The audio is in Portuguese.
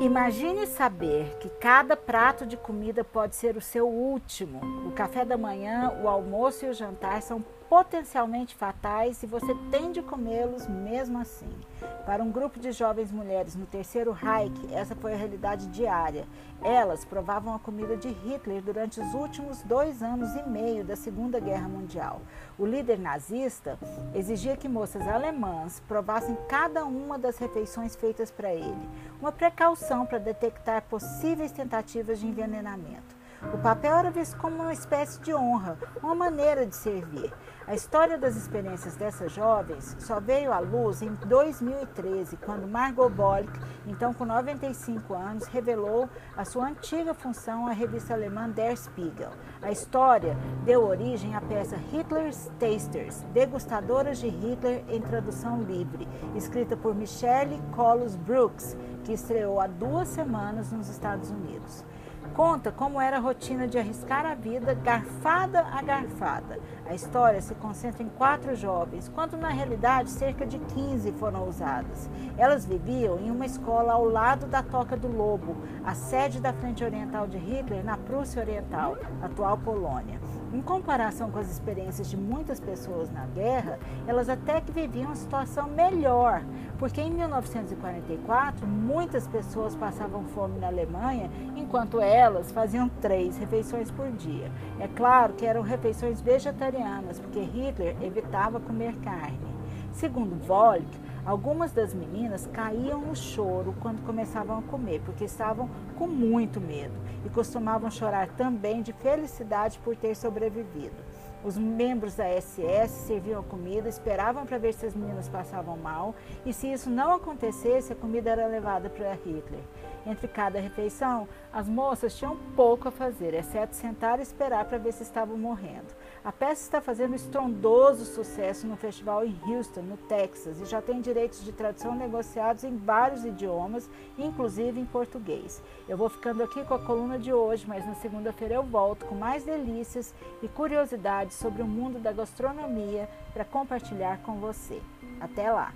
Imagine saber que cada prato de comida pode ser o seu último. O café da manhã, o almoço e o jantar são potencialmente fatais e você tem de comê-los mesmo assim. Para um grupo de jovens mulheres no terceiro Reich, essa foi a realidade diária. Elas provavam a comida de Hitler durante os últimos dois anos e meio da Segunda Guerra Mundial. O líder nazista exigia que moças alemãs provassem cada uma das refeições feitas para ele, uma precaução para detectar possíveis tentativas de envenenamento. O papel era visto como uma espécie de honra, uma maneira de servir. A história das experiências dessas jovens só veio à luz em 2013, quando Margot Bolk, então com 95 anos, revelou a sua antiga função à revista alemã Der Spiegel. A história deu origem à peça Hitler's Tasters, Degustadoras de Hitler em tradução livre, escrita por Michelle Colus Brooks, que estreou há duas semanas nos Estados Unidos. Conta como era a rotina de arriscar a vida garfada a garfada. A história se concentra em quatro jovens, quando na realidade cerca de 15 foram usadas. Elas viviam em uma escola ao lado da Toca do Lobo, a sede da Frente Oriental de Hitler na Prússia Oriental, atual Polônia. Em comparação com as experiências de muitas pessoas na guerra, elas até que viviam uma situação melhor, porque em 1944 muitas pessoas passavam fome na Alemanha, enquanto elas faziam três refeições por dia. É claro que eram refeições vegetarianas, porque Hitler evitava comer carne. Segundo Volk, algumas das meninas caíam no choro quando começavam a comer, porque estavam com muito medo e costumavam chorar também de felicidade por ter sobrevivido. Os membros da SS serviam comida, esperavam para ver se as meninas passavam mal e, se isso não acontecesse, a comida era levada para Hitler. Entre cada refeição, as moças tinham pouco a fazer, exceto sentar e esperar para ver se estavam morrendo. A peça está fazendo estrondoso sucesso no festival em Houston, no Texas, e já tem direitos de tradução negociados em vários idiomas, inclusive em português. Eu vou ficando aqui com a coluna de hoje, mas na segunda-feira eu volto com mais delícias e curiosidades sobre o mundo da gastronomia para compartilhar com você. Até lá!